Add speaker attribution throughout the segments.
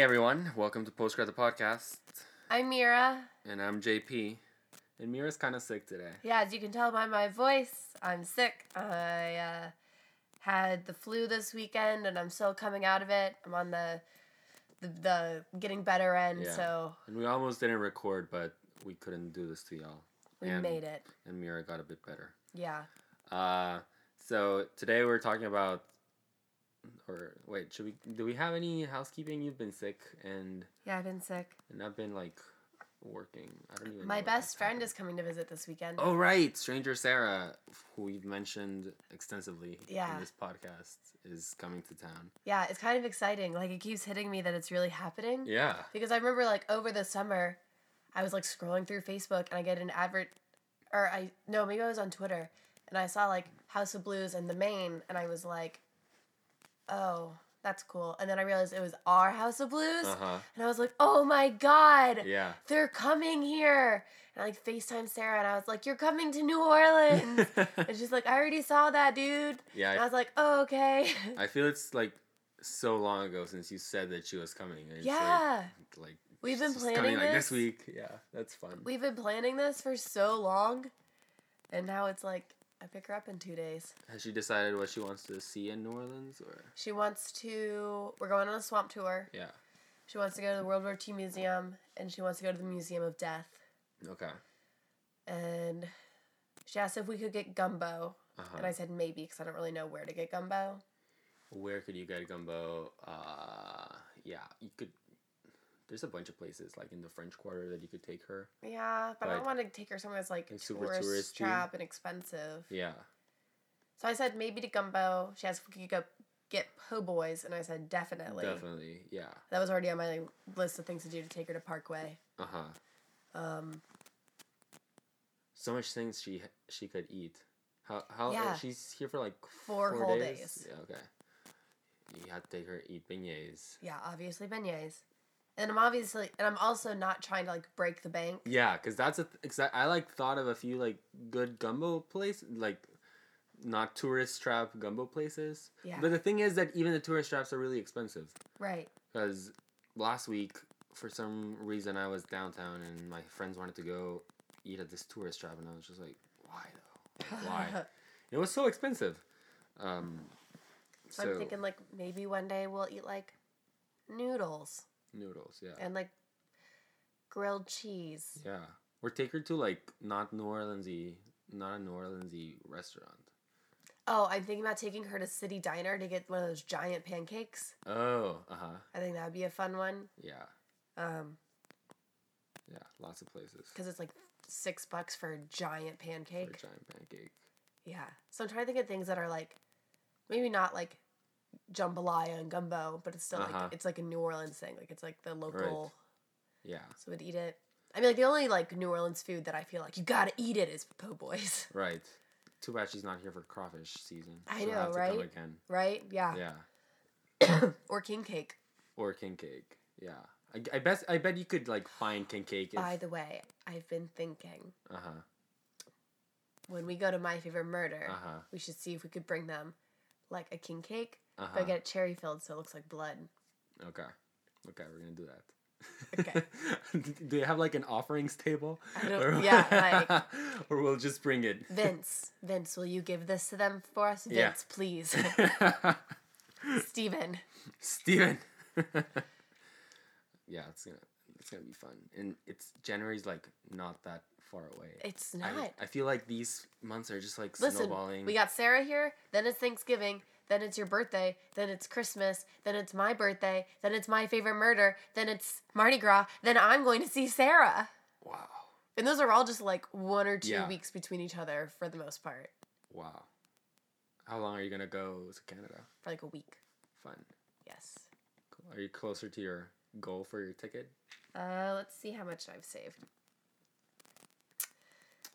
Speaker 1: Hey everyone, welcome to Postgrad the podcast,
Speaker 2: I'm Mira.
Speaker 1: and I'm JP. And Mira's kind of sick today.
Speaker 2: Yeah, as you can tell by my voice, I'm sick. I uh, had the flu this weekend, and I'm still coming out of it. I'm on the the, the getting better end,
Speaker 1: Yeah.
Speaker 2: so
Speaker 1: And we almost didn't record, but we couldn't do this to y'all.
Speaker 2: we
Speaker 1: and,
Speaker 2: made it.
Speaker 1: And Mira got a bit better.
Speaker 2: Yeah.
Speaker 1: Uh, so today we're talking about, or wait, should we? Do we have any housekeeping? You've been sick, and
Speaker 2: Yeah, I've been sick.
Speaker 1: and I've been like working. I don't even.
Speaker 2: My best friend
Speaker 1: happened.
Speaker 2: is coming to visit this weekend.
Speaker 1: Oh right, Stranger Sarah, who we've mentioned extensively
Speaker 2: Yeah.
Speaker 1: in this podcast, is coming to town.
Speaker 2: Yeah, it's kind of exciting. Like, it keeps hitting me that it's really happening.
Speaker 1: Yeah.
Speaker 2: Because I remember, like, over the summer, I was, like, scrolling through Facebook, and I get an advert, or I, no, maybe I was on Twitter, and I saw, like, House of Blues and The Maine, and I was like, oh, that's cool. And then I realized it was our House of Blues,
Speaker 1: Uh huh.
Speaker 2: and I was like, oh my God,
Speaker 1: Yeah.
Speaker 2: they're coming here. And I, like, FaceTime Sarah, and I was like, you're coming to New Orleans. and she's like, I already saw that, dude.
Speaker 1: yeah.
Speaker 2: And I was like, oh, okay.
Speaker 1: I, I feel it's like so long ago since you said that she was coming. It's
Speaker 2: yeah.
Speaker 1: Like, like
Speaker 2: We've been planning
Speaker 1: coming like this
Speaker 2: this.
Speaker 1: week. Yeah, that's fun.
Speaker 2: We've been planning this for so long, and now it's like I pick her up in two days.
Speaker 1: Has she decided what she wants to see in New Orleans or?
Speaker 2: She wants to. We're going on a swamp tour.
Speaker 1: Yeah.
Speaker 2: She wants to go to the World War II Museum, and she wants to go to the Museum of Death.
Speaker 1: Okay.
Speaker 2: And she asked if we could get gumbo,
Speaker 1: Uh
Speaker 2: and. I said maybe because I don't really know where to get gumbo.
Speaker 1: Where could you get gumbo? Uh, yeah, you could. There's a bunch of places like in the French Quarter that you could take her.
Speaker 2: Yeah, but I don't want to take her somewhere that's like tourist
Speaker 1: touristy?
Speaker 2: trap and expensive.
Speaker 1: Yeah.
Speaker 2: So I said maybe to gumbo. She asked if we could go get po' boys, and I said definitely.
Speaker 1: Definitely. Yeah.
Speaker 2: That was already on my list of things to do to take her to Parkway.
Speaker 1: Uh huh.
Speaker 2: Um,
Speaker 1: So much things she she could eat. How how
Speaker 2: Yeah.
Speaker 1: she's here for like
Speaker 2: Four whole days.
Speaker 1: Yeah. Okay. You have to take her eat beignets.
Speaker 2: yeah, obviously beignets. And I'm obviously, and I'm also not trying to like break the bank.
Speaker 1: Yeah, cause that's a th- exact. I like thought of a few like good gumbo place like. Not tourist trap gumbo places.
Speaker 2: Yeah.
Speaker 1: But the thing is that even the tourist traps are really expensive.
Speaker 2: Right.
Speaker 1: Because last week, for some reason, I was downtown and my friends wanted to go eat at this tourist trap, and I was just like, why though? Why? it was so expensive. Um,
Speaker 2: so,
Speaker 1: so
Speaker 2: I'm thinking like maybe one day we'll eat like noodles
Speaker 1: noodles, yeah,
Speaker 2: and like grilled cheese.
Speaker 1: yeah. Or take her to like not New Orleansy, not a New Orleansy restaurant.
Speaker 2: Oh, I'm thinking about taking her to City Diner to get one of those giant pancakes.
Speaker 1: Oh, uh huh,
Speaker 2: I think that would be a fun one.
Speaker 1: yeah,
Speaker 2: Um,
Speaker 1: yeah. Lots of places
Speaker 2: because it's like six bucks for a giant
Speaker 1: for
Speaker 2: pancake.
Speaker 1: a giant pancake.
Speaker 2: Yeah. So I'm trying to think of things that are like maybe not like jambalaya and gumbo, but it's still
Speaker 1: Uh-huh.
Speaker 2: like it's like a New Orleans thing. Like it's like the local
Speaker 1: Yeah,
Speaker 2: so we'd eat it. I mean like the only like New Orleans food that I feel like you gotta eat it is po' boys.
Speaker 1: right. Too bad she's not here for crawfish season.
Speaker 2: I
Speaker 1: She'll
Speaker 2: know,
Speaker 1: have to come
Speaker 2: right?
Speaker 1: again.
Speaker 2: Right? Yeah.
Speaker 1: Yeah.
Speaker 2: or king cake.
Speaker 1: Or king cake. Yeah. I, I bet I bet you could like find king cake. If,
Speaker 2: By the way, I've been thinking
Speaker 1: uh huh.
Speaker 2: when we go to My Favorite Murder,
Speaker 1: Uh huh.
Speaker 2: we should see if we could bring them like a king cake,
Speaker 1: Uh
Speaker 2: but
Speaker 1: huh.
Speaker 2: get it cherry filled so it looks like blood.
Speaker 1: Okay. Okay, we're gonna do that.
Speaker 2: Okay.
Speaker 1: do you have like an offerings table?
Speaker 2: I don't-
Speaker 1: Or-
Speaker 2: yeah, like,
Speaker 1: or we'll just bring it.
Speaker 2: Vince, Vince, will you give this to them for us? Vince,
Speaker 1: Yeah.
Speaker 2: please. Steven.
Speaker 1: Steven. yeah, it's gonna it's gonna be fun, and it's January's like not that far away.
Speaker 2: It's
Speaker 1: I,
Speaker 2: not.
Speaker 1: I feel like these months are just like
Speaker 2: Listen,
Speaker 1: snowballing.
Speaker 2: we got Sarah here, then it's Thanksgiving, then it's your birthday, then it's Christmas, then it's my birthday, then it's my favorite murder, then it's Mardi Gras, then I'm going to see Sarah.
Speaker 1: wow.
Speaker 2: And those are all just like one or two
Speaker 1: Yeah.
Speaker 2: weeks between each other for the most part,
Speaker 1: Wow. How long are you gonna go to Canada?
Speaker 2: for like a week.
Speaker 1: Fun.
Speaker 2: Yes.
Speaker 1: Cool. Are you closer to your goal for your ticket?
Speaker 2: Uh, let's see how much I've saved.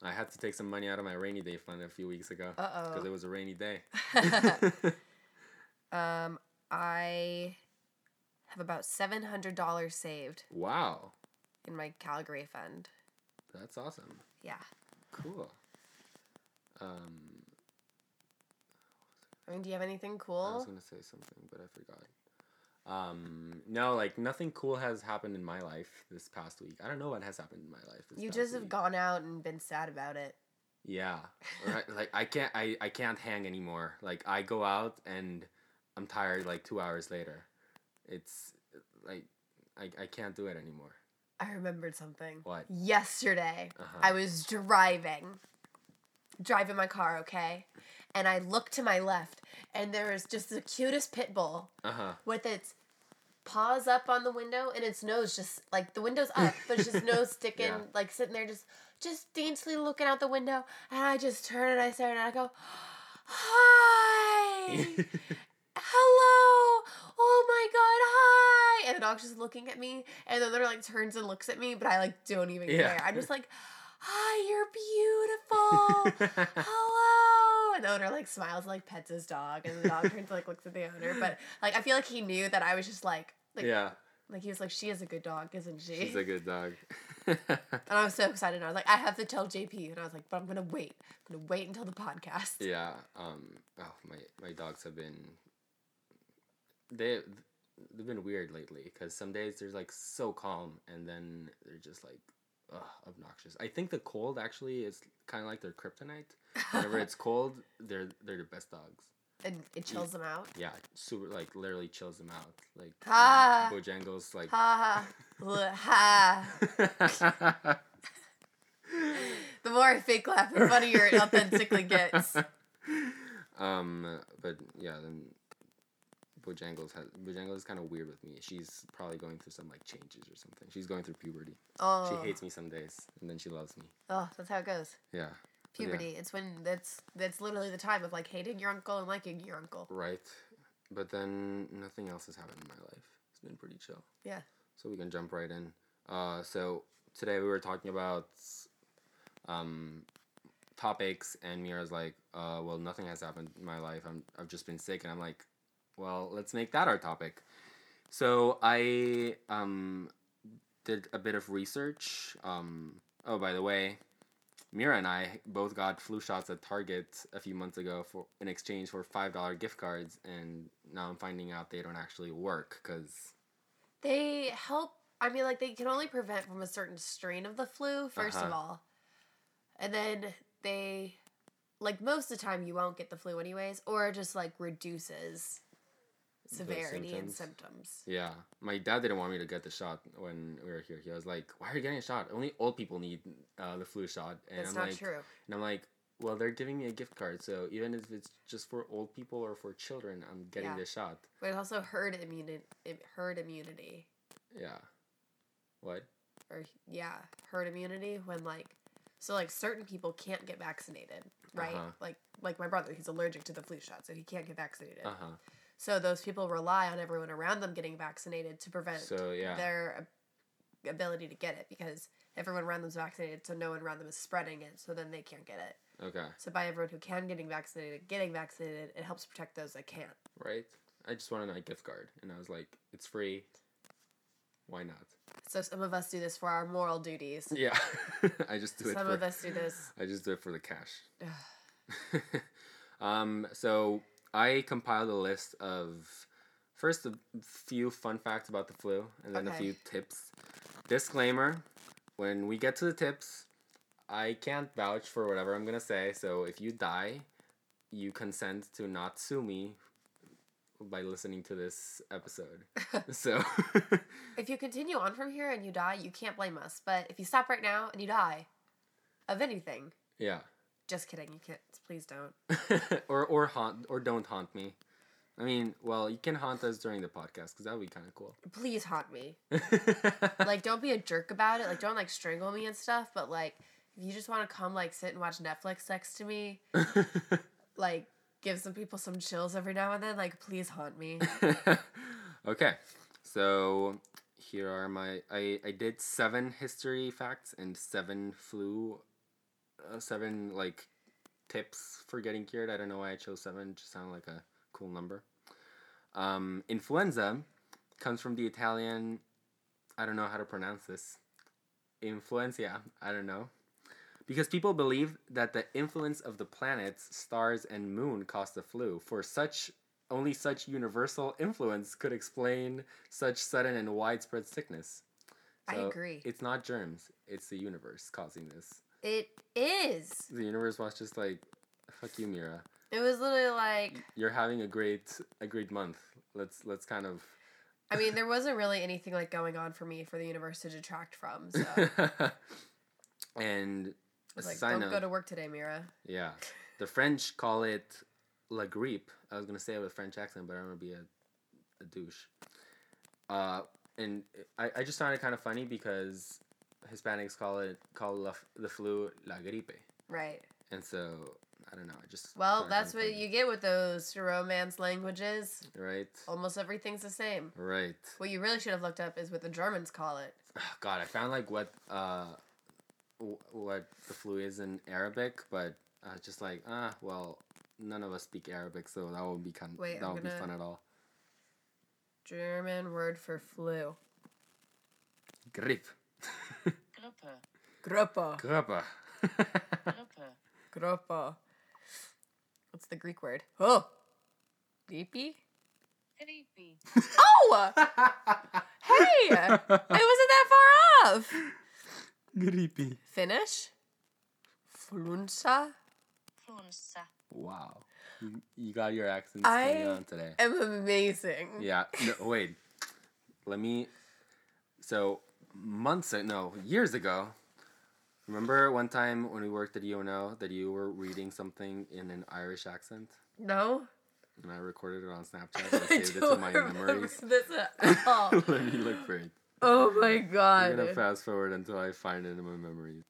Speaker 1: I had to take some money out of my rainy day fund a few weeks ago because it was a rainy day.
Speaker 2: um, I have about seven hundred dollars saved
Speaker 1: wow,
Speaker 2: in my Calgary fund.
Speaker 1: that's awesome.
Speaker 2: Yeah.
Speaker 1: Cool. Um,
Speaker 2: I mean, do you have anything cool?
Speaker 1: I was
Speaker 2: cool?
Speaker 1: gonna say something, but I forgot. Um, no, like nothing cool has happened in my life this past week. I don't know what has happened in my life. This
Speaker 2: You
Speaker 1: past
Speaker 2: just have
Speaker 1: week.
Speaker 2: gone out and been sad about it.
Speaker 1: Yeah, right. like I can't. I I can't hang anymore. Like I go out and I'm tired. Like two hours later, it's like I I can't do it anymore.
Speaker 2: I remembered something.
Speaker 1: What?
Speaker 2: Yesterday,
Speaker 1: Uh-huh.
Speaker 2: I was driving, driving my car, okay? And I looked to my left, and there was just the cutest pit bull
Speaker 1: Uh huh.
Speaker 2: with its paws up on the window and its nose just like the window's up, but it's just nose sticking,
Speaker 1: Yeah.
Speaker 2: like sitting there, just just daintily looking out the window. And I just turn and I stare and I go, "Hi, the dog's just looking at me, and the other like turns and looks at me, but I like don't even
Speaker 1: Yeah.
Speaker 2: care. I'm just like, "Hi, you're beautiful." hello and the owner like smiles like pets his dog and the dog turns like looks at the owner but like i feel like he knew that i was just like like
Speaker 1: yeah,
Speaker 2: like he was like she is a good dog isn't she
Speaker 1: she's a good dog.
Speaker 2: and i was so excited and i was like i have to tell jp and i was like but i'm gonna wait i'm gonna wait until the podcast
Speaker 1: yeah. Um. Oh, my my dogs have been. They they've been weird lately because some days they're like so calm and then they're just like ugh, obnoxious. I think the cold actually is kind of like their kryptonite. Whenever it's cold, they're they're the best dogs.
Speaker 2: and it chills them out
Speaker 1: Yeah, super like literally chills them out. Like
Speaker 2: Ah.
Speaker 1: Bojangles like.
Speaker 2: ha ha ha the more i fake laugh the funnier it authentically gets
Speaker 1: um, but yeah, then Bojangles has Bojangles is kind of weird with me. She's probably going through some like changes or something. She's going through puberty.
Speaker 2: oh
Speaker 1: She hates me some days, and then she loves me.
Speaker 2: oh that's how it goes
Speaker 1: Yeah. But yeah,
Speaker 2: puberty it's when that's that's literally the time of like hating your uncle and liking your uncle
Speaker 1: right. But then nothing else has happened in my life. It's been pretty chill.
Speaker 2: Yeah.
Speaker 1: So we can jump right in. Uh, so today we were talking about um, topics, and Mira's like, uh, "Well, nothing has happened in my life. I'm I've just been sick," and I'm like, "Well, let's make that our topic." So I um, did a bit of research. Um, oh, by the way, Mira and I both got flu shots at Target a few months ago for in exchange for five dollar gift cards, and now I'm finding out they don't actually work because
Speaker 2: They help. I mean, like they can only prevent from a certain strain of the flu, 1st of
Speaker 1: Uh-huh.
Speaker 2: all, and then they, like most of the time, you won't get the flu anyways, or it just like reduces severity and
Speaker 1: symptoms.
Speaker 2: symptoms.
Speaker 1: Yeah, my dad didn't want me to get the shot when we were here. He was like, "Why are you getting a shot? Only old people need uh, the flu shot." And
Speaker 2: That's
Speaker 1: I'm
Speaker 2: not
Speaker 1: like,
Speaker 2: true.
Speaker 1: and I'm like, "Well, they're giving me a gift card, so even if it's just for old people or for children, I'm getting
Speaker 2: Yeah.
Speaker 1: the shot."
Speaker 2: But it's also herd immunity. Herd immunity,
Speaker 1: Yeah. What?
Speaker 2: or yeah, herd immunity when like, so like certain people can't get vaccinated, right?
Speaker 1: Uh-huh.
Speaker 2: Like like my brother, he's allergic to the flu shot, so he can't get vaccinated.
Speaker 1: Uh huh.
Speaker 2: So those people rely on everyone around them getting vaccinated to prevent
Speaker 1: So yeah.
Speaker 2: their ability to get it because everyone around them's vaccinated, so no one around them is spreading it, so then they can't get it.
Speaker 1: Okay.
Speaker 2: So by everyone who can getting vaccinated, getting vaccinated, it helps protect those that can't.
Speaker 1: Right. I just wanted a gift card, and I was like, "It's free. Why not?"
Speaker 2: So some of us do this for our moral duties.
Speaker 1: Yeah. I just do it.
Speaker 2: Some
Speaker 1: for,
Speaker 2: of us do this.
Speaker 1: I just do it for the cash. um, so I compiled a list of first a few fun facts about the flu, and then a few tips. Disclaimer: When we get to the tips, I can't vouch for whatever I'm gonna say. So if you die, you consent to not sue me by listening to this episode. so
Speaker 2: If you continue on from here and you die, you can't blame us. But if you stop right now and you die of anything,
Speaker 1: yeah.
Speaker 2: Just kidding, you can't. Please don't.
Speaker 1: or or haunt or don't haunt me. I mean, well, you can haunt us during the podcast because that would be kind of cool.
Speaker 2: Please haunt me. like don't be a jerk about it like don't like strangle me and stuff but like if you just want to come like sit and watch netflix next to me like give some people some chills every now and then like please haunt me
Speaker 1: okay, so here are my. I I did seven history facts and seven flu, uh, seven like tips for getting cured. I don't know why I chose seven. It just sounded like a cool number. Um, influenza comes from the Italian. I don't know how to pronounce this. Influenza. I don't know. Because people believe that the influence of the planets, stars, and moon caused the flu. For such only such universal influence could explain such sudden and widespread sickness.
Speaker 2: I agree.
Speaker 1: It's not germs, it's the universe causing this.
Speaker 2: It is.
Speaker 1: The universe was just like, fuck you, Mira.
Speaker 2: It was literally like
Speaker 1: You're having a great a great month. Let's let's kind of
Speaker 2: I mean, there wasn't really anything like going on for me for the universe to detract from. So
Speaker 1: and
Speaker 2: like, don't
Speaker 1: note,
Speaker 2: go to work today, Mira.
Speaker 1: yeah, the French call it la grippe. I was gonna say it with a French accent, but I'm gonna be a, a douche. Uh, and I, I just found it kind of funny because Hispanics call it call la, the flu la gripe,
Speaker 2: Right.
Speaker 1: and so I don't know. I just
Speaker 2: Well, that's what you get with those romance languages.
Speaker 1: right
Speaker 2: Almost everything's the same.
Speaker 1: right.
Speaker 2: What you really should have looked up is what the Germans call it.
Speaker 1: God, I found like what uh, w- what the flu is in Arabic, but I was just like, ah, well, none of us speak Arabic, so that won't be kind.
Speaker 2: Wait,
Speaker 1: that won't be fun at all.
Speaker 2: German word for flu.
Speaker 1: Grippe.
Speaker 3: Gruppe,
Speaker 2: Gruppe.
Speaker 1: Grippe.
Speaker 3: Gruppe,
Speaker 2: Gruppe. What's the Greek word? Oh. Grippy?
Speaker 3: Creepy,
Speaker 2: Oh! hey! I wasn't that far off!
Speaker 1: Grippy.
Speaker 2: Finnish? Flunsa?
Speaker 3: Flunsa,
Speaker 1: Wow, you, you got your accents
Speaker 2: I-
Speaker 1: going on today.
Speaker 2: I am amazing.
Speaker 1: Yeah. No, wait. Let me. So months a- no years ago. Remember one time when we worked at UNO that you were reading something in an Irish accent,
Speaker 2: No?
Speaker 1: and I recorded it on Snapchat. and I
Speaker 2: I
Speaker 1: saved it to my memories.
Speaker 2: this at all.
Speaker 1: Let me look for it.
Speaker 2: oh my god.
Speaker 1: I'm gonna fast forward until I find it in my memories.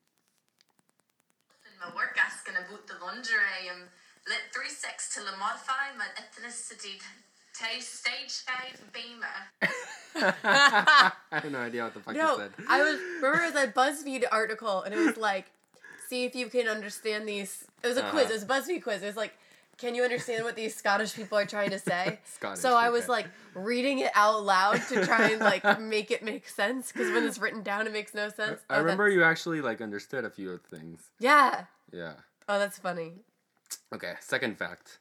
Speaker 4: in my work asking about the lingerie and lit 36 till I modify my ethnicity to stage 5 beamer.
Speaker 1: I have no idea what the fuck you
Speaker 2: No,
Speaker 1: said.
Speaker 2: I was remember it was a BuzzFeed article, and it was like, see if you can understand these. It was a quiz.
Speaker 1: Uh-huh.
Speaker 2: It was a BuzzFeed quiz. It was like, can you understand what these Scottish people are trying to say?
Speaker 1: Scottish,
Speaker 2: so I was
Speaker 1: okay.
Speaker 2: like reading it out loud to try and like make it make sense because when it's written down, it makes no sense.
Speaker 1: I
Speaker 2: Oh,
Speaker 1: remember
Speaker 2: that's-
Speaker 1: you actually like understood a few of things.
Speaker 2: Yeah.
Speaker 1: Yeah.
Speaker 2: Oh, that's funny.
Speaker 1: Okay, second fact.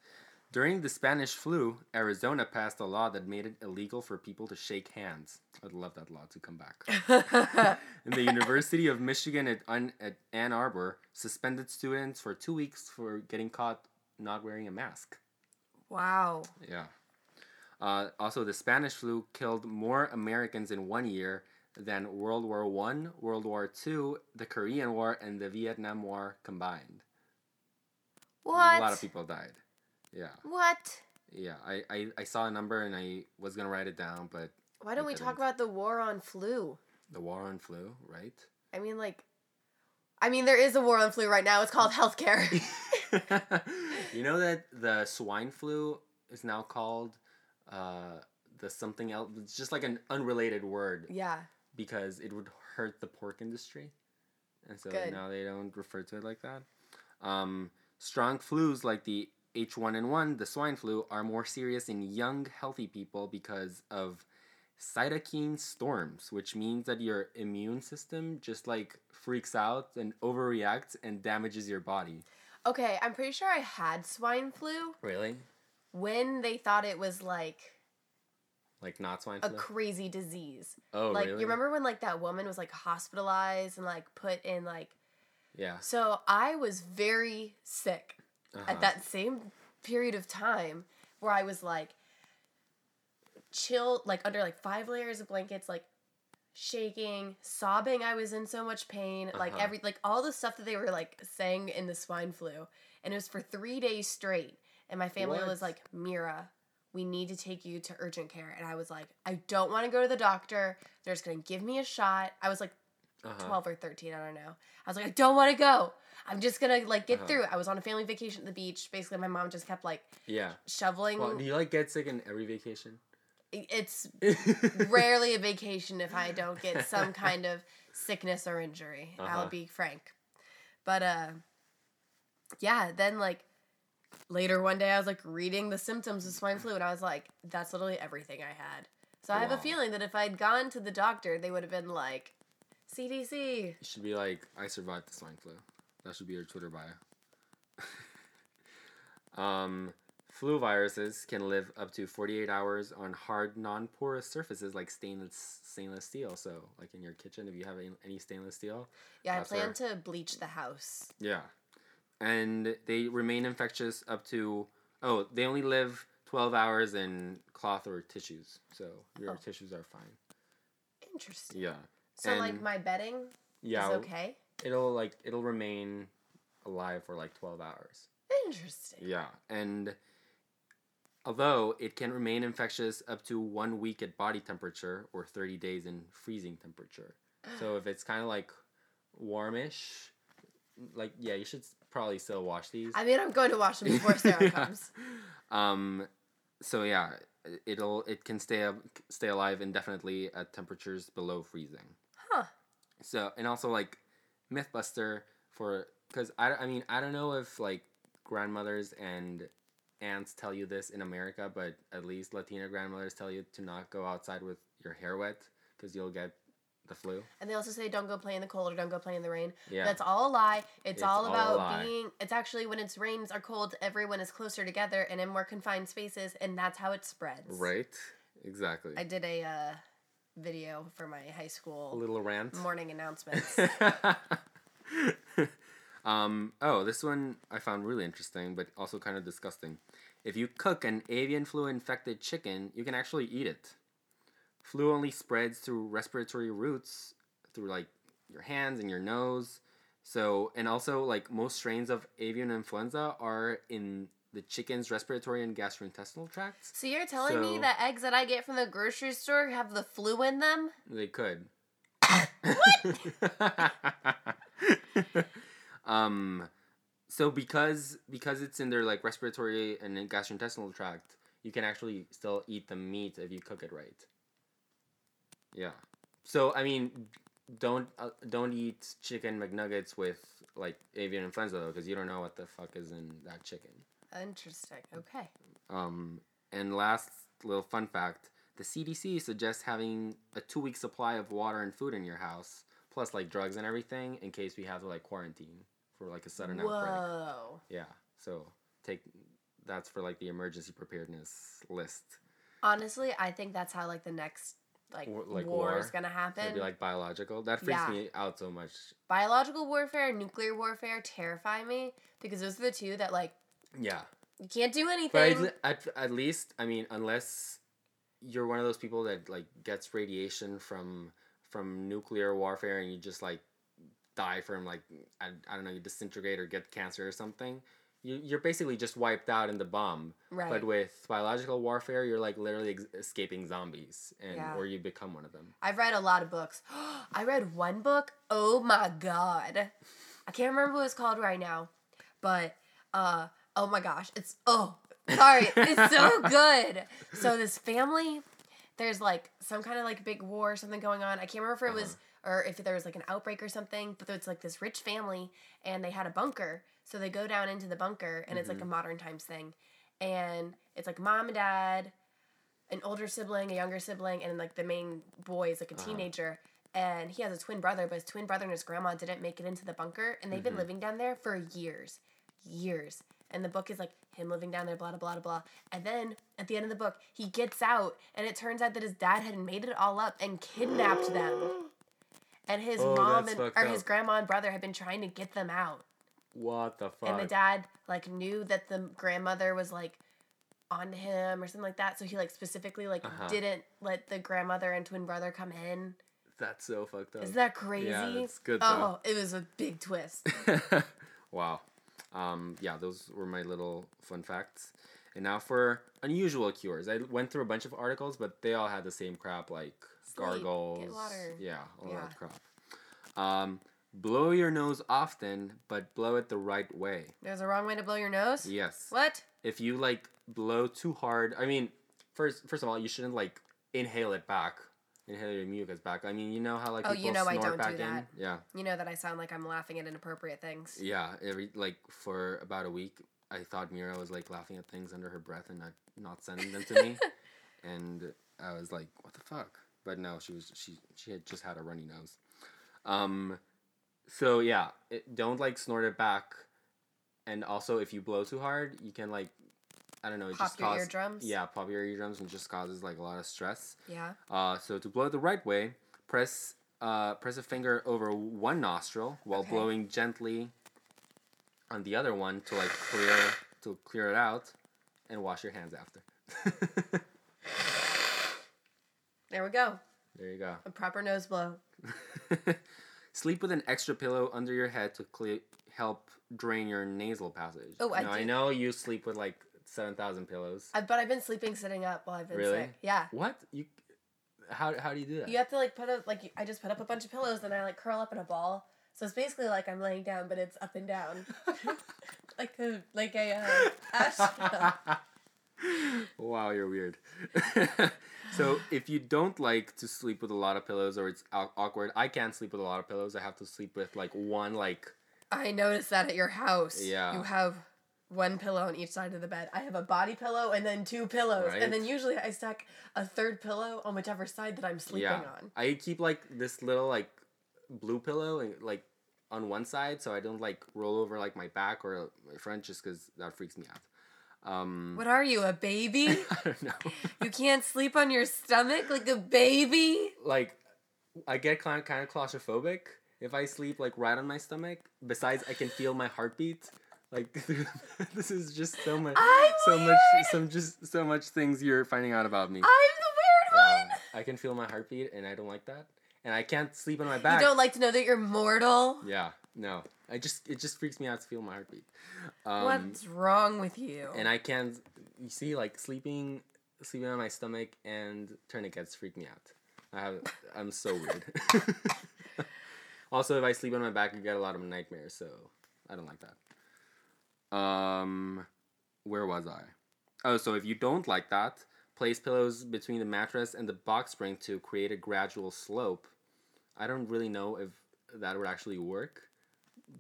Speaker 1: During the Spanish flu, Arizona passed a law that made it illegal for people to shake hands. I'd love that law to come back. and the University of Michigan at, Un- at Ann Arbor suspended students for two weeks for getting caught not wearing a mask.
Speaker 2: wow.
Speaker 1: Yeah. Uh, also, the Spanish flu killed more Americans in one year than World War One, World War Two, the Korean War, and the Vietnam War combined.
Speaker 2: What?
Speaker 1: A lot of people died. Yeah.
Speaker 2: What?
Speaker 1: Yeah, I, I, I saw a number and I was gonna write it down, but
Speaker 2: Why don't we talk about the war on flu?
Speaker 1: the war on flu, right?
Speaker 2: I mean, like, I mean, there is a war on flu right now. It's called healthcare.
Speaker 1: you know that the swine flu is now called uh, the something else. It's just like an unrelated word
Speaker 2: yeah.
Speaker 1: because it would hurt the pork industry, and so
Speaker 2: Good.
Speaker 1: now they don't refer to it like that. Um, strong flus like the H1N1, the swine flu, are more serious in young, healthy people because of cytokine storms, which means that your immune system just like freaks out and overreacts and damages your body.
Speaker 2: Okay, I'm pretty sure I had swine flu
Speaker 1: Really?
Speaker 2: when they thought it was like
Speaker 1: Like not swine
Speaker 2: a crazy disease.
Speaker 1: oh,
Speaker 2: like
Speaker 1: really?
Speaker 2: you remember when like that woman was like hospitalized and like put in like
Speaker 1: Yeah.
Speaker 2: so I was very sick
Speaker 1: Uh-huh.
Speaker 2: at that same period of time where I was like chilled like under like five layers of blankets like shaking sobbing i was in so much pain like
Speaker 1: Uh-huh.
Speaker 2: every like all the stuff that they were like saying in the swine flu and it was for three days straight and my family
Speaker 1: What?
Speaker 2: was like mira we need to take you to urgent care and i was like i don't want to go to the doctor they're just gonna give me a shot i was like
Speaker 1: Uh-huh.
Speaker 2: 12 or 13 i don't know i was like i don't want to go i'm just gonna like get
Speaker 1: Uh-huh.
Speaker 2: through it i was on a family vacation at the beach basically my mom just kept like
Speaker 1: Yeah.
Speaker 2: shoveling
Speaker 1: Well, do you like get sick in every vacation?
Speaker 2: it's rarely a vacation if i don't get some kind of sickness or injury
Speaker 1: Uh-huh.
Speaker 2: i'll be frank but uh yeah then like later one day i was like reading the symptoms of swine flu and i was like that's literally everything i had so i have a feeling that if i'd gone to the doctor they would have been like cdc
Speaker 1: It should be like I survived the swine flu. That should be your Twitter bio. um, flu viruses can live up to 48 hours on hard, non porous surfaces like stainless stainless steel. So, like in your kitchen, if you have any, any stainless steel,
Speaker 2: Yeah, I plan
Speaker 1: where-
Speaker 2: to bleach the house.
Speaker 1: yeah. And they remain infectious up to, oh, they only live 12 hours in cloth or tissues. So, your
Speaker 2: Oh.
Speaker 1: tissues are fine.
Speaker 2: Interesting.
Speaker 1: Yeah.
Speaker 2: So like my bedding
Speaker 1: Yeah.
Speaker 2: is okay.
Speaker 1: It'll like, it'll remain alive for like 12 hours.
Speaker 2: Interesting.
Speaker 1: Yeah, and although it can remain infectious up to one week at body temperature or 30 days in freezing temperature. So if it's kind of like warmish, like, yeah, you should probably still wash these.
Speaker 2: I mean, I'm going to wash them before Sarah comes.
Speaker 1: um, so yeah, it'll it can stay up, stay alive indefinitely at temperatures below freezing.
Speaker 2: Huh.
Speaker 1: So and also like MythBuster for because I, I mean I don't know if like grandmothers and aunts tell you this in America, but at least Latina grandmothers tell you to not go outside with your hair wet because you'll get the flu.
Speaker 2: And they also say don't go play in the cold or don't go play in the rain.
Speaker 1: Yeah.
Speaker 2: That's all a lie. It's,
Speaker 1: It's
Speaker 2: all about being. It's actually when it's rains or cold, everyone is closer together and in more confined spaces, and that's how it spreads.
Speaker 1: Right. Exactly.
Speaker 2: I did a uh, video for my high school
Speaker 1: little rant.
Speaker 2: morning announcements.
Speaker 1: um, oh, this one I found really interesting, but also kind of disgusting. If you cook an avian flu infected chicken, you can actually eat it. Flu only spreads through respiratory routes, through like your hands and your nose. So, and also, like most strains of avian influenza are in the chicken's respiratory and gastrointestinal tracts.
Speaker 2: so you're telling me
Speaker 1: So-
Speaker 2: that eggs that I get from the grocery store have the flu in them?
Speaker 1: They could. um, so because because it's in their like respiratory and gastrointestinal tract, you can actually still eat the meat if you cook it right. Yeah. So I mean, don't uh, don't eat chicken McNuggets with like avian influenza though, because you don't know what the fuck is in that chicken.
Speaker 2: Interesting. Okay.
Speaker 1: Um, and last little fun fact: the CDC suggests having a two-week supply of water and food in your house, plus like drugs and everything, in case we have to like quarantine for like a sudden outbreak.
Speaker 2: Whoa.
Speaker 1: Yeah, so take that's for like the emergency preparedness list.
Speaker 2: Honestly, I think that's how like the next like,
Speaker 1: War- like
Speaker 2: war, is gonna happen.
Speaker 1: Maybe like biological. That freaks
Speaker 2: Yeah.
Speaker 1: me out so much.
Speaker 2: Biological warfare nuclear warfare terrify me because those are the two that like
Speaker 1: Yeah,
Speaker 2: you can't do anything.
Speaker 1: at, at, at least I mean, unless you're one of those people that like gets radiation from from nuclear warfare and you just like die from like I, I don't know you disintegrate or get cancer or something you, you're basically just wiped out in the bomb
Speaker 2: Right.
Speaker 1: but with biological warfare you're like literally ex- escaping zombies and
Speaker 2: Yeah.
Speaker 1: or you become one of them
Speaker 2: I've read a lot of books. I read one book. Oh my god. I can't remember what it's called right now. But uh oh my gosh, it's oh sorry, it's so good. So this family, there's like some kind of like big war or something going on. I can't remember if it was uh-huh. or if there was like an outbreak or something, but it's like this rich family and they had a bunker. So they go down into the bunker and it's like a mm-hmm. modern times thing. And it's like mom and dad, an older sibling, a younger sibling, and like the main boy is like a uh-huh. teenager. And he has a twin brother, but his twin brother and his grandma didn't make it into the bunker, and they've been mm-hmm. living down there for years, years. And the book is like him living down there, blah blah blah blah. And then at the end of the book, he gets out, and it turns out that his dad had made it all up and kidnapped them. And his
Speaker 1: Oh,
Speaker 2: mom and or his grandma and brother had been trying to get them out.
Speaker 1: what the fuck
Speaker 2: And the dad like knew that the grandmother was like on him or something like that. So he like specifically like
Speaker 1: Uh-huh.
Speaker 2: didn't let the grandmother and twin brother come in.
Speaker 1: that's so fucked up
Speaker 2: Isn't that crazy?
Speaker 1: Yeah, that's good,
Speaker 2: Oh, it was a big twist.
Speaker 1: wow. Um, yeah, those were my little fun facts. And now for unusual cures. I went through a bunch of articles, but they all had the same crap like
Speaker 2: Sleep,
Speaker 1: gargles. Yeah, all
Speaker 2: Yeah.
Speaker 1: that crap. Um, blow your nose often, but blow it the right way.
Speaker 2: There's a wrong way to blow your nose.
Speaker 1: Yes.
Speaker 2: What?
Speaker 1: If you like blow too hard, I mean, first first of all, you shouldn't like inhale it back. Inhale your mucus back. I mean, you know how like
Speaker 2: Oh,
Speaker 1: people
Speaker 2: you know I don't do
Speaker 1: back in.
Speaker 2: that.
Speaker 1: Yeah.
Speaker 2: You know that I sound like I'm laughing at inappropriate things.
Speaker 1: Yeah, every like for about a week, I thought Mira was like laughing at things under her breath and not not sending them to me, and I was like, "What the fuck?" But no, she was she she had just had a runny nose. Um, so yeah, it, don't like snort it back, and also if you blow too hard, you can like I don't know. It
Speaker 2: Pop
Speaker 1: just
Speaker 2: your
Speaker 1: causes
Speaker 2: eardrums?
Speaker 1: Yeah, pop your eardrums and just causes like a lot of stress.
Speaker 2: Yeah.
Speaker 1: Uh, so to blow it the right way, press uh, press a finger over one nostril while
Speaker 2: Okay.
Speaker 1: blowing gently on the other one to like clear to clear it out, and wash your hands after.
Speaker 2: There we go.
Speaker 1: there you go.
Speaker 2: A proper nose blow.
Speaker 1: Sleep with an extra pillow under your head to cle- help drain your nasal passage.
Speaker 2: Oh, I
Speaker 1: now, I know you sleep with like seven thousand pillows.
Speaker 2: I, but I've been sleeping sitting up while I've been
Speaker 1: Really?
Speaker 2: sick. Yeah.
Speaker 1: What you? How how do you do that?
Speaker 2: You have to like put up like I just put up a bunch of pillows and I like curl up in a ball. So it's basically like I'm laying down, but it's up and down, like a like a uh, astronaut.
Speaker 1: wow, you're weird. so if you don't like to sleep with a lot of pillows or it's awkward, I can't sleep with a lot of pillows. I have to sleep with like one like
Speaker 2: I noticed that at your house.
Speaker 1: Yeah.
Speaker 2: You have one pillow on each side of the bed. I have a body pillow and then two pillows.
Speaker 1: Right.
Speaker 2: And then usually I stack a third pillow on whichever side that I'm sleeping
Speaker 1: yeah.
Speaker 2: on.
Speaker 1: I keep like this little like blue pillow and like on one side so I don't like roll over like my back or my front just because that freaks me out. Um,
Speaker 2: What are you, a baby?
Speaker 1: I don't know.
Speaker 2: you can't sleep on your stomach like a baby?
Speaker 1: like I get kind of, kind of claustrophobic if I sleep like right on my stomach. Besides, I can feel my heartbeat. Like this is just so much,
Speaker 2: I'm
Speaker 1: so much, some just so much things you're finding out about me.
Speaker 2: I'm the weird
Speaker 1: Yeah,
Speaker 2: one.
Speaker 1: I can feel my heartbeat, and I don't like that. And I can't sleep on my back.
Speaker 2: You don't like to know that you're mortal?
Speaker 1: Yeah, no. I just it just freaks me out to feel my heartbeat. Um,
Speaker 2: What's wrong with you?
Speaker 1: and I can't. You see, like sleeping, sleeping on my stomach and tourniquets freak me out. I have. I'm so weird. also, if I sleep on my back, I get a lot of nightmares, so I don't like that. Um, where was I? Oh, so if you don't like that, place pillows between the mattress and the box spring to create a gradual slope. I don't really know if that would actually work.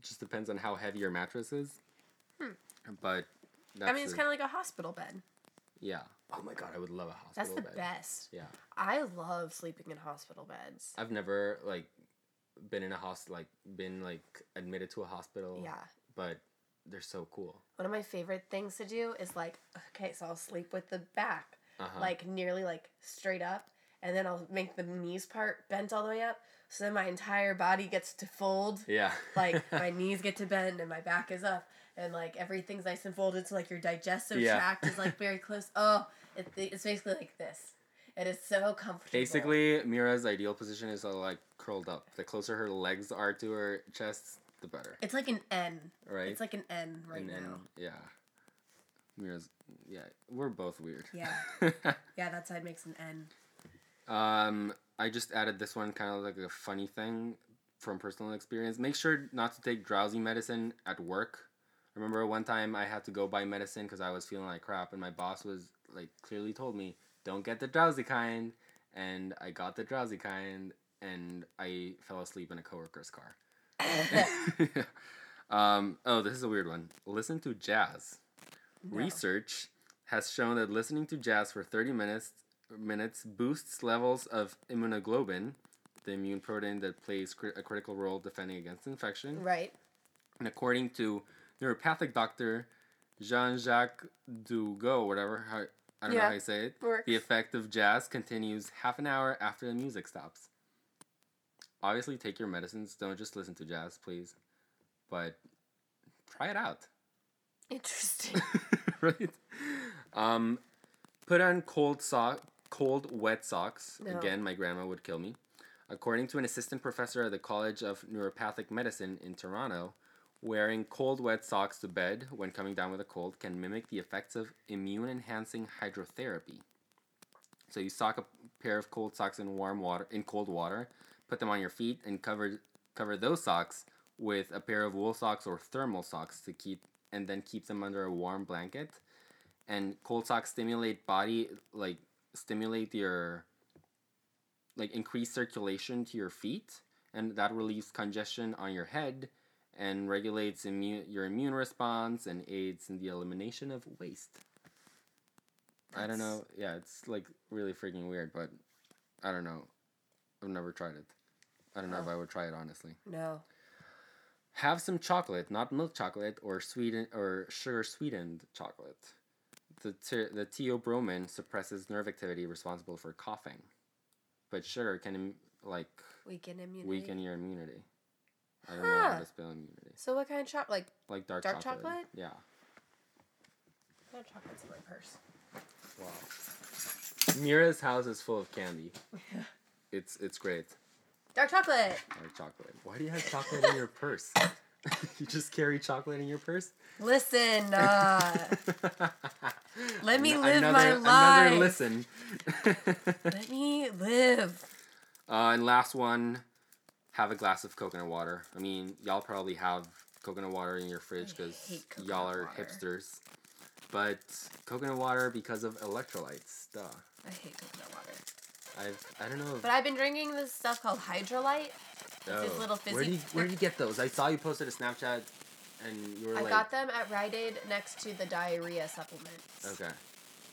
Speaker 1: Just depends on how heavy your mattress is. Hmm. But that's.
Speaker 2: I mean, it's kind of like a hospital bed.
Speaker 1: yeah. Oh my god, I would love a hospital bed.
Speaker 2: That's the
Speaker 1: bed.
Speaker 2: best.
Speaker 1: Yeah.
Speaker 2: I love sleeping in hospital beds.
Speaker 1: I've never like been in a hospital like been like admitted to a hospital.
Speaker 2: Yeah.
Speaker 1: But they're so cool.
Speaker 2: One of my favorite things to do is like, okay, so I'll sleep with the back,
Speaker 1: Uh-huh.
Speaker 2: like nearly like straight up, and then I'll make the knees part bent all the way up, so then my entire body gets to fold.
Speaker 1: Yeah.
Speaker 2: Like my knees get to bend and my back is up, and like everything's nice and folded, so like your digestive
Speaker 1: Yeah.
Speaker 2: tract is like very close. Oh, it, it's basically like this. It is so comfortable.
Speaker 1: Basically, Mira's ideal position is uh, like curled up. The closer her legs are to her chest, the better.
Speaker 2: it's like an N.
Speaker 1: Right?
Speaker 2: It's like an N right
Speaker 1: then
Speaker 2: now.
Speaker 1: yeah. Mira's yeah, we're both weird.
Speaker 2: Yeah. Yeah, that side makes an N.
Speaker 1: Um, I just added this one kind of like a funny thing from personal experience. Make sure not to take drowsy medicine at work. I remember one time I had to go buy medicine because I was feeling like crap, and my boss was like clearly told me, "Don't get the drowsy kind," and I got the drowsy kind, and I fell asleep in a coworker's car. um, oh, this is a weird one. Listen to jazz.
Speaker 2: No.
Speaker 1: Research has shown that listening to jazz for 30 minutes minutes boosts levels of immunoglobulin, the immune protein that plays cri- a critical role defending against infection.
Speaker 2: Right.
Speaker 1: And according to neuropathic doctor Jean-Jacques Dugo, whatever, how, I don't know how you say it,
Speaker 2: works.
Speaker 1: the effect of jazz continues half an hour after the music stops. Obviously, take your medicines. Don't just listen to jazz, please. But try it out.
Speaker 2: Interesting.
Speaker 1: right? Um, put on cold sock, cold wet socks.
Speaker 2: No.
Speaker 1: Again, my grandma would kill me. According to an assistant professor at the College of Neuropathic Medicine in Toronto, wearing cold wet socks to bed when coming down with a cold can mimic the effects of immune enhancing hydrotherapy. So you sock a pair of cold socks in warm water in cold water, put them on your feet and cover cover those socks with a pair of wool socks or thermal socks to keep and then keep them under a warm blanket. And cold socks stimulate body like stimulate your like increase circulation to your feet and that relieves congestion on your head and regulates immune your immune response and aids in the elimination of waste. I don't know. Yeah, it's like really freaking weird, but I don't know. I've never tried it. I don't know if
Speaker 2: Oh.
Speaker 1: I would try it honestly.
Speaker 2: no.
Speaker 1: Have some chocolate, not milk chocolate or sweetened or sugar sweetened chocolate. the ter- the theobromine suppresses nerve activity responsible for coughing, but sugar can im- like
Speaker 2: Weaken immunity.
Speaker 1: weaken your immunity. I don't know how
Speaker 2: Huh.
Speaker 1: to spell immunity.
Speaker 2: So what kind of chocolate? Like
Speaker 1: Like dark,
Speaker 2: Dark
Speaker 1: chocolate.
Speaker 2: chocolate?
Speaker 1: Yeah.
Speaker 2: what chocolate's in my purse?
Speaker 1: Wow. Mira's house is full of candy. Yeah. It's it's great.
Speaker 2: Dark chocolate.
Speaker 1: Dark chocolate. Why do you have chocolate in your purse? you just carry chocolate in your purse?
Speaker 2: Listen, uh, Let me
Speaker 1: Ano-
Speaker 2: live my life.
Speaker 1: Another listen.
Speaker 2: let me live.
Speaker 1: uh, and last one, have a glass of coconut water. I mean, y'all probably have coconut water in your fridge because y'all are
Speaker 2: water.
Speaker 1: hipsters. But coconut water because of electrolytes. Duh.
Speaker 2: I hate coconut water.
Speaker 1: I've I don't know.
Speaker 2: But I've been drinking this stuff called Hydralyte. It's these
Speaker 1: Oh.
Speaker 2: little
Speaker 1: Where do you where do you get those? I saw you posted a Snapchat, and you were
Speaker 2: I
Speaker 1: like, I
Speaker 2: got them at Rite Aid next to the diarrhea supplements.
Speaker 1: okay,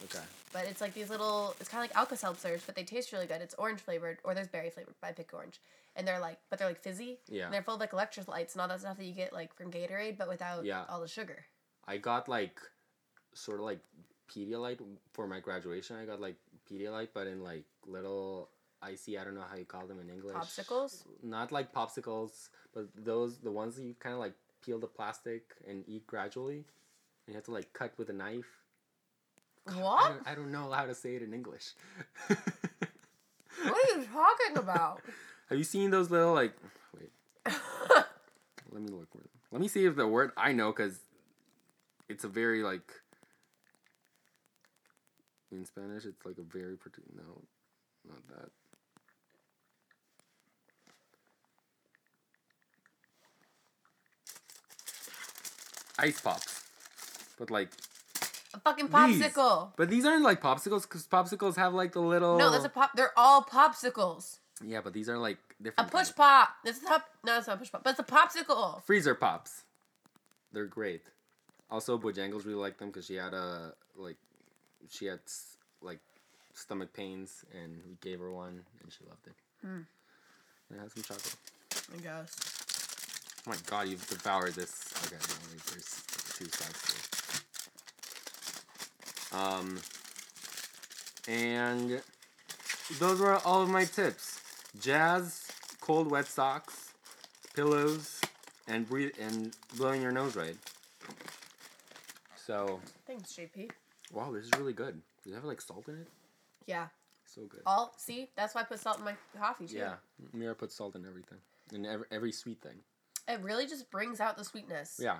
Speaker 1: okay.
Speaker 2: But it's like these little, it's kind of like Alka Seltzers, but they taste really good. It's orange flavored, or there's berry flavored, but I pick orange. And they're like, but they're like fizzy.
Speaker 1: Yeah.
Speaker 2: And they're full of like electrolytes and all that stuff that you get like from Gatorade, but without
Speaker 1: Yeah.
Speaker 2: all the sugar.
Speaker 1: I got like sort of like Pedialyte for my graduation. I got like Pedialyte, but in like little icy. I don't know how you call them in English.
Speaker 2: Popsicles?
Speaker 1: Not like popsicles, but those the ones that you kind of like peel the plastic and eat gradually. And you have to like cut with a knife. I
Speaker 2: What?
Speaker 1: don't, I don't know how to say it in English.
Speaker 2: What are you talking about?
Speaker 1: Have you seen those little like? Wait, let me look. Let me see if the word I know because it's a very like. In Spanish, it's like a very particular. No, not that. Ice pops, but like
Speaker 2: a fucking
Speaker 1: these.
Speaker 2: popsicle.
Speaker 1: But these aren't like popsicles because popsicles have like the little.
Speaker 2: No, that's a pop. They're all popsicles.
Speaker 1: Yeah, but these are like different.
Speaker 2: A push
Speaker 1: kinds.
Speaker 2: pop. It's a top. No, it's not a push pop, but it's a popsicle.
Speaker 1: freezer pops. They're great. Also, Bojangles really liked them because she had a like, she had like stomach pains, and we gave her one, and she loved it.
Speaker 2: Hmm.
Speaker 1: And it had some chocolate.
Speaker 2: I guess.
Speaker 1: Oh my god, you've devoured this. Okay, no, wait, there's two sides to it. Um, and those were all of my tips: jazz, cold wet socks, pillows, and breathe and blowing your nose right. So,
Speaker 2: Thanks, JP.
Speaker 1: Wow, this is really good. Does it have like salt in it?
Speaker 2: Yeah.
Speaker 1: So good.
Speaker 2: All see, that's why I put salt in my coffee too.
Speaker 1: Yeah, Mira puts salt in everything, in every, every sweet thing.
Speaker 2: It really just brings out the sweetness.
Speaker 1: Yeah,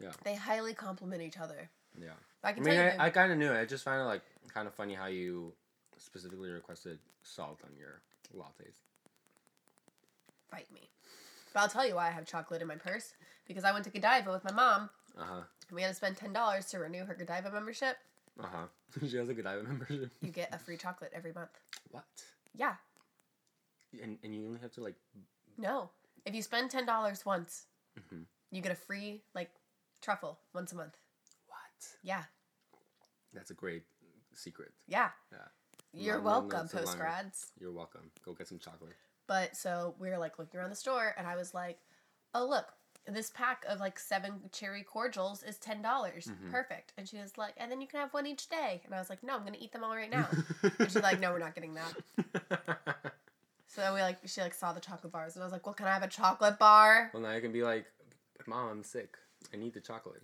Speaker 1: yeah.
Speaker 2: They highly complement each other.
Speaker 1: yeah.
Speaker 2: I
Speaker 1: I
Speaker 2: can
Speaker 1: mean,
Speaker 2: tell you.
Speaker 1: I, I kind of knew it. I just found it like kind of funny how you specifically requested salt on your lattes.
Speaker 2: fight me. But I'll tell you why I have chocolate in my purse. Because I went to Godiva with my mom,
Speaker 1: Uh huh.
Speaker 2: and we had to spend ten dollars to renew her Godiva membership.
Speaker 1: Uh huh. she has a good Godiva membership.
Speaker 2: You get a free chocolate every month.
Speaker 1: What?
Speaker 2: Yeah.
Speaker 1: And and you only have to like.
Speaker 2: No. If you spend ten dollars once,
Speaker 1: Mhm.
Speaker 2: you get a free like truffle once a month.
Speaker 1: What?
Speaker 2: Yeah.
Speaker 1: That's a great secret.
Speaker 2: Yeah.
Speaker 1: Yeah.
Speaker 2: You're
Speaker 1: No- no
Speaker 2: welcome,
Speaker 1: notes along
Speaker 2: post grads.
Speaker 1: You're welcome. Go get some chocolate.
Speaker 2: But so we were like looking around the store, and I was like, "Oh look, this pack of like seven cherry cordials is ten dollars.
Speaker 1: Mhm.
Speaker 2: Perfect." And she was like, "And then you can have one each day." And I was like, "No, I'm gonna eat them all right now." and she's like, "No, we're not getting that." So then we like she like saw the chocolate bars, and I was like, "Well, can I have a chocolate bar?"
Speaker 1: well, now I can be like, Mom, I'm sick. I need the chocolate.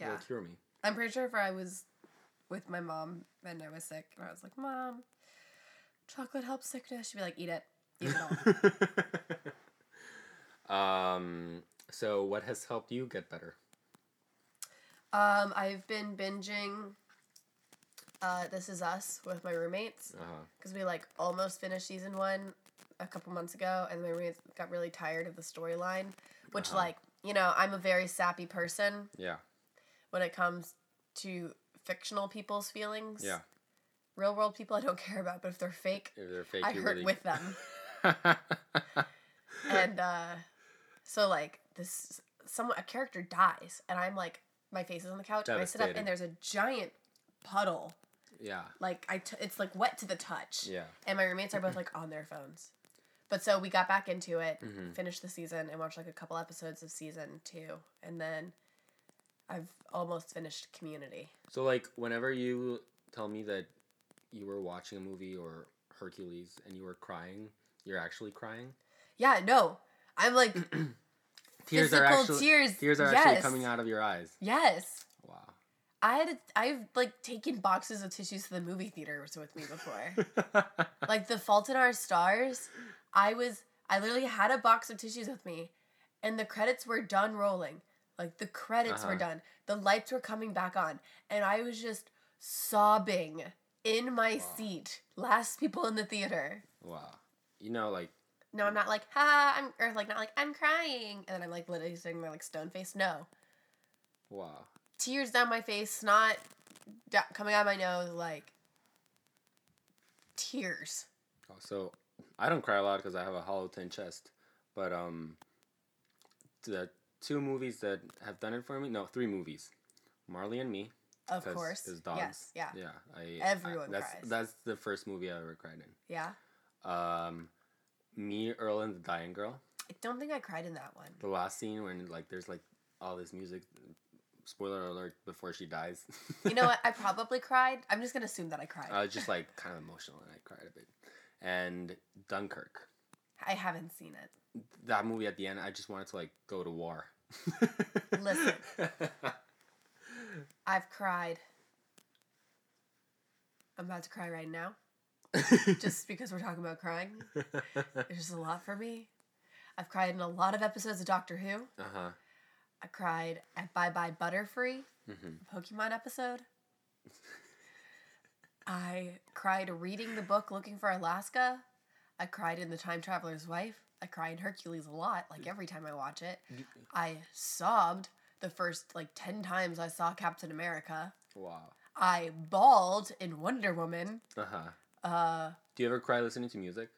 Speaker 2: Yeah,
Speaker 1: It'll cure me.
Speaker 2: I'm pretty sure if I was with my mom and I was sick, and I was like, "Mom, chocolate helps sickness," she'd be like, "Eat it, eat it all."
Speaker 1: um. So, what has helped you get better?
Speaker 2: Um, I've been binging. Uh, This Is Us with my roommates because we like almost finished season one a couple months ago, and my roommates got really tired of the storyline. Which,
Speaker 1: Uh-huh.
Speaker 2: like, you know, I'm a very sappy person
Speaker 1: Yeah.
Speaker 2: when it comes to fictional people's feelings.
Speaker 1: Yeah.
Speaker 2: Real world people I don't care about, but if they're fake,
Speaker 1: If they're fake,
Speaker 2: I hurt
Speaker 1: really...
Speaker 2: with them. and uh, so like this, someone a character dies, and I'm like, my face is on the couch, and I sit up, and there's a giant puddle
Speaker 1: yeah.
Speaker 2: like I t- it's like wet to the touch.
Speaker 1: Yeah.
Speaker 2: And my roommates are both like on their phones. But so we got back into it,
Speaker 1: Mhm.
Speaker 2: finished the season, and watched like a couple episodes of season two, and then I've almost finished Community.
Speaker 1: So like whenever you tell me that you were watching a movie or Hercules and you were crying, you're actually crying.
Speaker 2: Yeah, no, I'm like
Speaker 1: Tears are actually
Speaker 2: tears.
Speaker 1: tears are actually coming out of your eyes.
Speaker 2: Yes.
Speaker 1: Wow.
Speaker 2: I had I've like taken boxes of tissues to the movie theaters with me before. like The Fault in Our Stars, I was I literally had a box of tissues with me, and the credits were done rolling. Like the credits were
Speaker 1: Uh-huh.
Speaker 2: done, the lights were coming back on, and I was just sobbing in my
Speaker 1: Wow.
Speaker 2: seat. Last people in the theater.
Speaker 1: wow. You know, like
Speaker 2: No, I'm not like ha, I'm or like not like I'm crying, and then I'm like literally sitting there like stone faced. No,
Speaker 1: wow.
Speaker 2: tears down my face, snot da- coming out of my nose, like tears.
Speaker 1: Oh, So I don't cry a lot because I have a hollow tin chest, but um, the two movies that have done it for me. No, three movies. Marley and Me.
Speaker 2: Of course.
Speaker 1: There's dogs.
Speaker 2: Yes. Yeah.
Speaker 1: Yeah. I,
Speaker 2: Everyone
Speaker 1: I, that's,
Speaker 2: cries.
Speaker 1: That's the first movie I ever cried in. Yeah. Um, Me, Earl, and the Dying Girl.
Speaker 2: I don't think I cried in that one.
Speaker 1: The last scene when like there's like all this music. Spoiler alert! Before she dies.
Speaker 2: You know what? I probably cried. I'm just gonna assume that I cried.
Speaker 1: I was just like kind of emotional and I cried a bit. And Dunkirk.
Speaker 2: I haven't seen it.
Speaker 1: That movie at the end, I just wanted to like go to war.
Speaker 2: Listen. I've cried. I'm about to cry right now, just because we're talking about crying. There's just a lot for me. I've cried in a lot of episodes of Doctor Who.
Speaker 1: uh huh.
Speaker 2: I cried at Bye Bye Butterfree,
Speaker 1: hmm
Speaker 2: Pokemon episode. I cried reading the book Looking for Alaska. I cried in The Time Traveler's Wife. I cry in Hercules a lot, like every time I watch it. I sobbed the first like 10 times I saw Captain America.
Speaker 1: Wow.
Speaker 2: I bawled in Wonder Woman.
Speaker 1: Uh huh.
Speaker 2: Uh,
Speaker 1: Do you ever cry listening to music?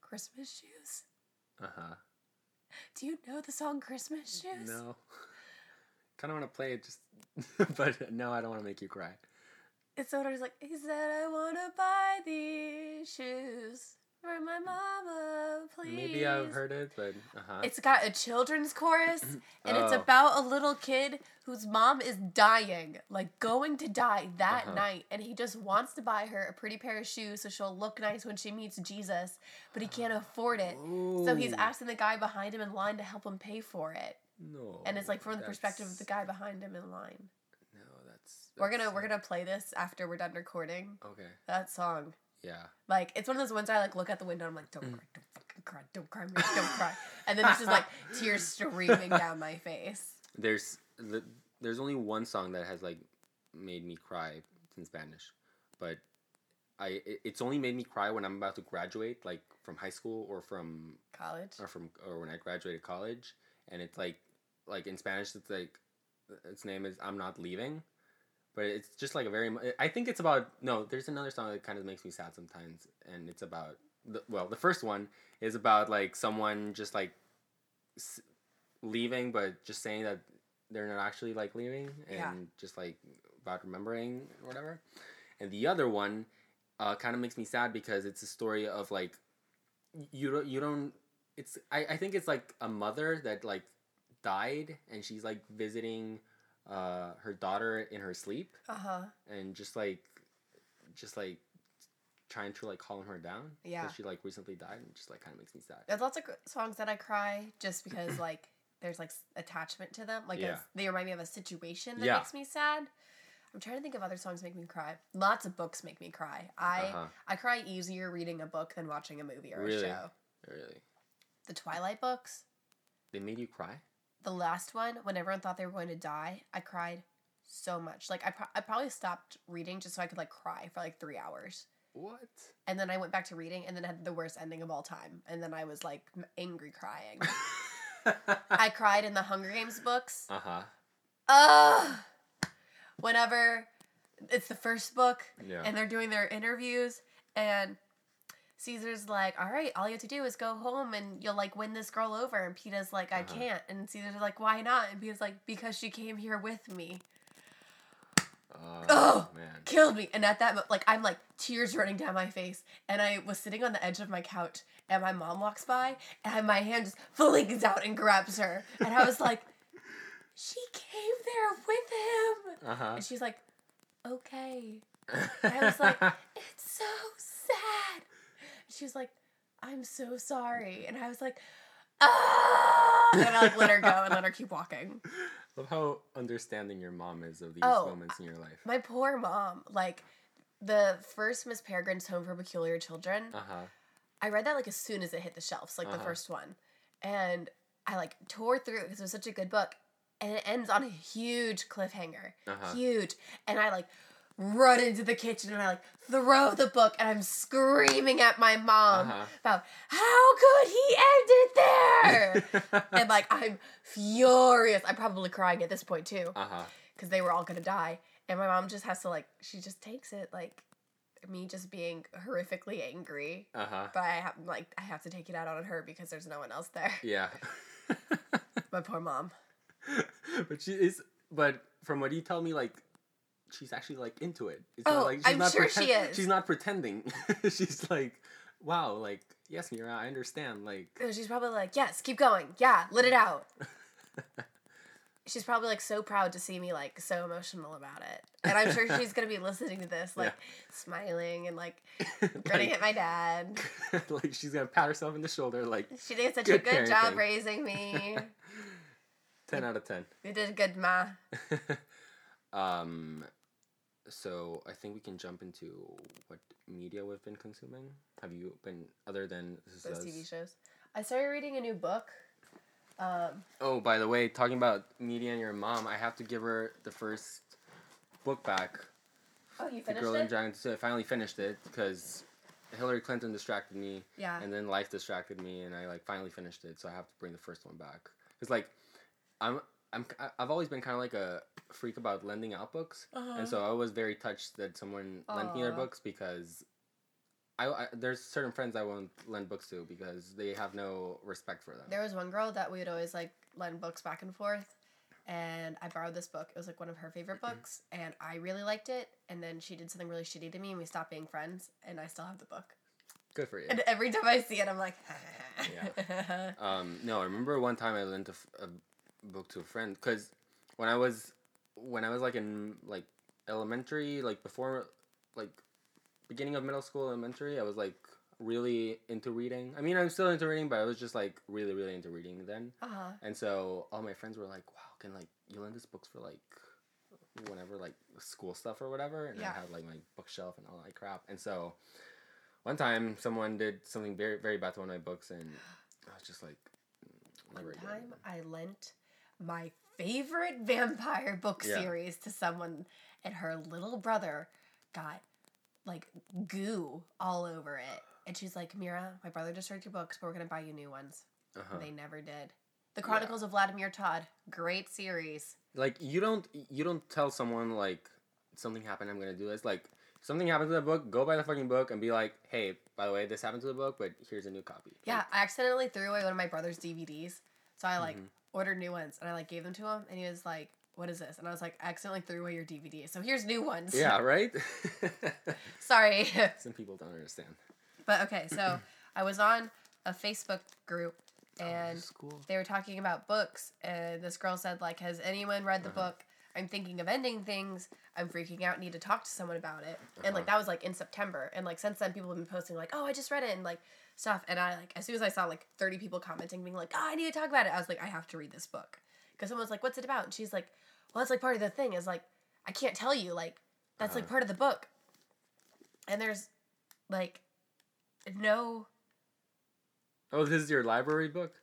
Speaker 2: Christmas Shoes.
Speaker 1: Uh huh.
Speaker 2: Do you know the song Christmas Shoes?
Speaker 1: No. kind of want to play it, just, but no, I don't want to make you cry.
Speaker 2: It's one where he's like, he said, I want to buy these shoes for my mama, please.
Speaker 1: Maybe I've heard it, but uh huh.
Speaker 2: It's got a children's chorus, and it's
Speaker 1: Oh.
Speaker 2: about a little kid whose mom is dying, like going to die that
Speaker 1: Uh-huh.
Speaker 2: night, and he just wants to buy her a pretty pair of shoes so she'll look nice when she meets Jesus, but he can't afford it. So he's asking the guy behind him in line to help him pay for it,
Speaker 1: No.
Speaker 2: and it's like from the perspective of the guy behind him in line.
Speaker 1: No, that's.
Speaker 2: We're gonna
Speaker 1: that's-
Speaker 2: we're gonna play this after we're done recording
Speaker 1: Okay.
Speaker 2: that song.
Speaker 1: Yeah.
Speaker 2: Like it's one of those ones I like look at the window. And I'm like, don't
Speaker 1: Mm.
Speaker 2: cry, don't fucking cry, don't cry, don't cry. And then it's just like tears streaming down my face.
Speaker 1: There's the, there's only one song that has like made me cry in Spanish, but I it- it's only made me cry when I'm about to graduate, like from high school or from
Speaker 2: College.
Speaker 1: or from or when I graduated college, and it's like like in Spanish it's like its name is I'm not leaving, but it's just like a very I think it's about no. There's another song that kind of makes me sad sometimes, and it's about the, well the first one is about like someone just like s- leaving, but just saying that they're not actually like leaving, and
Speaker 2: Yeah.
Speaker 1: just like about remembering or whatever, and the other one uh, kind of makes me sad because it's a story of like you don't you don't it's I, I think it's like a mother that like died and she's like visiting uh her daughter in her sleep
Speaker 2: Uh huh.
Speaker 1: and just like just like trying to like calm her down
Speaker 2: Yeah.
Speaker 1: because she like recently died and just like kind of makes me sad
Speaker 2: There's lots of songs that I cry just because like there's like attachment to them. Like
Speaker 1: Yeah.
Speaker 2: they remind me of a situation that
Speaker 1: Yeah.
Speaker 2: makes me sad. I'm trying to think of other songs that make me cry. Lots of books make me cry. I
Speaker 1: Uh-huh.
Speaker 2: I cry easier reading a book than watching a movie or
Speaker 1: Really?
Speaker 2: a show.
Speaker 1: really
Speaker 2: The Twilight books,
Speaker 1: they made you cry
Speaker 2: the last one, when everyone thought they were going to die, I cried so much. Like I, pro- I probably stopped reading just so I could like cry for like three hours.
Speaker 1: what
Speaker 2: And then I went back to reading and then had the worst ending of all time. And then I was like angry crying. I cried in the Hunger Games books.
Speaker 1: uh-huh
Speaker 2: Ugh! Whenever it's the first book
Speaker 1: yeah
Speaker 2: and they're doing their interviews and Caesar's like, all right, all you have to do is go home and you'll like win this girl over. And Peeta's like, I
Speaker 1: Uh-huh.
Speaker 2: can't. And Caesar's like, why not? And Peeta's like, because she came here with me.
Speaker 1: oh
Speaker 2: Ugh.
Speaker 1: man
Speaker 2: Killed me. And at that moment, like, I'm like tears running down my face. And I was sitting on the edge of my couch and my mom walks by and my hand just flings out and grabs her. And I was like, she came there with him.
Speaker 1: Uh huh.
Speaker 2: And she's like, okay. And I was like, it's so sad. She was like, I'm so sorry. And I was like, ah! And I like let her go and let her keep walking.
Speaker 1: Love how understanding your mom is of these
Speaker 2: Oh,
Speaker 1: moments in your life.
Speaker 2: My poor mom. Like the first Miss Peregrine's Home for Peculiar Children.
Speaker 1: Uh huh.
Speaker 2: I read that like as soon as it hit the shelves, like the
Speaker 1: Uh-huh.
Speaker 2: first one. And I like tore through it because it was such a good book. And it ends on a huge cliffhanger.
Speaker 1: Uh-huh.
Speaker 2: Huge. And I like run into the kitchen and I like throw the book and I'm screaming at my mom
Speaker 1: Uh-huh.
Speaker 2: about how could he end it there? and like I'm furious. I'm probably crying at this point too
Speaker 1: uh huh.
Speaker 2: because they were all gonna die. And my mom just has to like she just takes it like me just being horrifically angry
Speaker 1: Uh huh.
Speaker 2: but I have like I have to take it out on her because there's no one else there.
Speaker 1: Yeah.
Speaker 2: My poor mom.
Speaker 1: but she is. But from what you tell me, like she's actually like into it. It's
Speaker 2: Oh,
Speaker 1: like she's
Speaker 2: I'm
Speaker 1: not
Speaker 2: sure she is.
Speaker 1: She's not pretending. she's like, wow, like yes, Mira, I understand. Like,
Speaker 2: she's probably like, "Yes, keep going. Yeah, let it out." she's probably like so proud to see me like so emotional about it, and I'm sure she's gonna be listening to this like smiling and like grinning at my dad.
Speaker 1: like she's gonna pat herself in the shoulder, like
Speaker 2: She did such
Speaker 1: Good
Speaker 2: a good job
Speaker 1: parenting.
Speaker 2: raising me.
Speaker 1: ten out of ten.
Speaker 2: you did good, ma.
Speaker 1: um, so I think we can jump into what media we've been consuming. Have you been other than
Speaker 2: Those TV shows. I started reading a new book. Um,
Speaker 1: Oh, by the way, talking about media and your mom, I have to give her the first book back.
Speaker 2: oh, you
Speaker 1: The
Speaker 2: finished
Speaker 1: Girl in
Speaker 2: it?
Speaker 1: Giant Suit. I finally finished it because Hillary Clinton distracted me,
Speaker 2: Yeah.
Speaker 1: and then life distracted me, and I like finally finished it. So I have to bring the first one back. Cause like, I'm I'm I've always been kind of like a freak about lending out books,
Speaker 2: Uh-huh.
Speaker 1: and so I was very touched that someone lent me their books because. I, I, there's certain friends I won't lend books to because they have no respect for them.
Speaker 2: There was one girl that we would always like lend books back and forth, and I borrowed this book. It was like one of her favorite books, and I really liked it. And then she did something really shitty to me, and we stopped being friends. And I still have the book.
Speaker 1: Good for you.
Speaker 2: And every time I see it, I'm like, yeah.
Speaker 1: Um, no, I remember one time I lent a, f- a book to a friend because when I was when I was like in like elementary, like before like beginning of middle school, elementary, I was like really into reading. I mean, I'm still into reading, but I was just like really, really into reading then.
Speaker 2: uh huh.
Speaker 1: And so all my friends were like, "Wow, can like you lend us books for like whenever like school stuff or whatever?" And
Speaker 2: Yeah.
Speaker 1: I had like my bookshelf and all that crap. And so one time someone did something very very bad to one of my books, and I was just like, "Mm,
Speaker 2: One
Speaker 1: never again."
Speaker 2: time I lent my favorite vampire book
Speaker 1: Yeah.
Speaker 2: series to someone, and her little brother got like goo all over it. And she's like, Mira, my brother destroyed your books, but we're gonna buy you new ones.
Speaker 1: Uh-huh.
Speaker 2: They never did. The Chronicles of Vladimir Tod, great series.
Speaker 1: Like you don't you don't tell someone like something happened. I'm gonna do this. Like something happened to the book. Go buy the fucking book and be like, "Hey, by the way, this happened to the book, but here's a new copy."
Speaker 2: Yeah,
Speaker 1: Like,
Speaker 2: I accidentally threw away one of my brother's DVDs, so I like
Speaker 1: Mhm.
Speaker 2: Ordered new ones, and I like gave them to him, and he was like, "What is this?" And I was like, "I accidentally threw away your DVD, so here's new ones."
Speaker 1: yeah. Right.
Speaker 2: Sorry.
Speaker 1: Some people don't understand.
Speaker 2: But okay, so I was on a Facebook group and
Speaker 1: school.
Speaker 2: they were talking about books and this girl said like has anyone read the
Speaker 1: Uh-huh.
Speaker 2: book i'm thinking of ending things. I'm freaking out. Need to talk to someone about it. And like
Speaker 1: Uh-huh.
Speaker 2: that was like in september. And like since then people have been posting like oh i just read it and like stuff. And i like as soon as i saw like 30 people commenting being like oh i need to talk about it i was like i have to read this book. Because someone was like what's it about? And she's like well that's like part of the thing is like i can't tell you like that's like
Speaker 1: Uh-huh.
Speaker 2: part of the book. And there's like no
Speaker 1: Oh, this is your library book.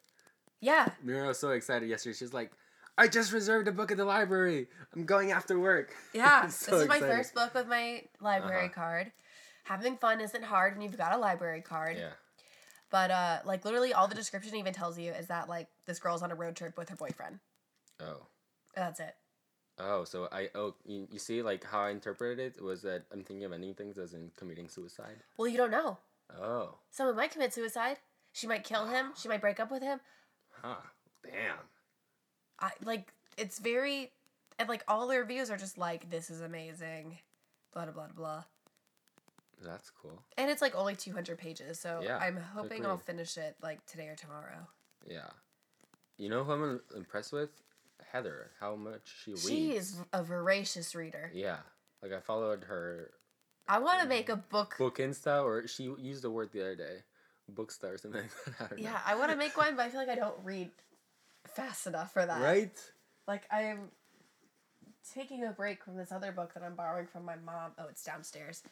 Speaker 2: yeah.
Speaker 1: Mira was so excited yesterday. She's like, "I just reserved a book at the library. I'm going after work."
Speaker 2: Yeah,
Speaker 1: So
Speaker 2: this is my
Speaker 1: excited.
Speaker 2: first book with my library
Speaker 1: Uh-huh.
Speaker 2: card. Having fun isn't hard when you've got a library card.
Speaker 1: Yeah.
Speaker 2: But uh, like literally all the description even tells you is that like this girl's on a road trip with her boyfriend.
Speaker 1: Oh.
Speaker 2: That's it.
Speaker 1: Oh, so I oh you, you see like how I interpreted it was that I'm thinking of ending things as in committing suicide.
Speaker 2: Well, you don't know.
Speaker 1: Oh.
Speaker 2: Someone might commit suicide. She might kill him. She might break up with him.
Speaker 1: Huh. Damn.
Speaker 2: I like it's very and like all the reviews are just like this is amazing. Blah blah blah blah.
Speaker 1: That's cool.
Speaker 2: And it's like only 200 pages, so
Speaker 1: Yeah,
Speaker 2: I'm hoping I'll finish it like today or tomorrow.
Speaker 1: Yeah. You know who I'm impressed with? Heather, how much she reads.
Speaker 2: She is a voracious reader.
Speaker 1: Yeah, like I followed her
Speaker 2: I want to make a book.
Speaker 1: book Insta, or she used the word the other day, booksta or something. like that. I don't know.
Speaker 2: Yeah, I want to make one, but I feel like I don't read fast enough for that.
Speaker 1: Right.
Speaker 2: Like I'm taking a break from this other book that I'm borrowing from my mom. Oh, it's downstairs,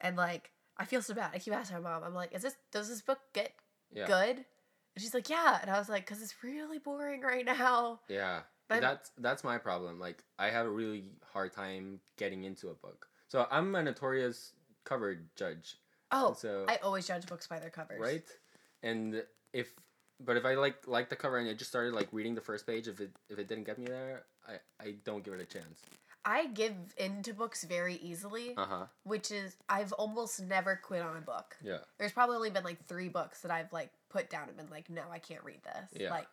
Speaker 2: and like I feel so bad. I keep asking my mom. I'm like, "Is this? Does this book get
Speaker 1: Yeah.
Speaker 2: good?" And she's like, "Yeah," and I was like, "Cause it's really boring right now."
Speaker 1: Yeah.
Speaker 2: But-
Speaker 1: that's that's my problem. Like I have a really hard time getting into a book. So I'm a notorious cover judge,
Speaker 2: Oh,
Speaker 1: so-
Speaker 2: I always judge books by their covers.
Speaker 1: right? And if but if I like like the cover and I just started like reading the first page, if it if it didn't get me there, I I don't give it a chance.
Speaker 2: I give into books very easily,
Speaker 1: Uh huh.
Speaker 2: which is I've almost never quit on a book.
Speaker 1: Yeah.
Speaker 2: There's probably only been like three books that I've like put down and been like, no, I can't read this.
Speaker 1: Yeah.
Speaker 2: Like,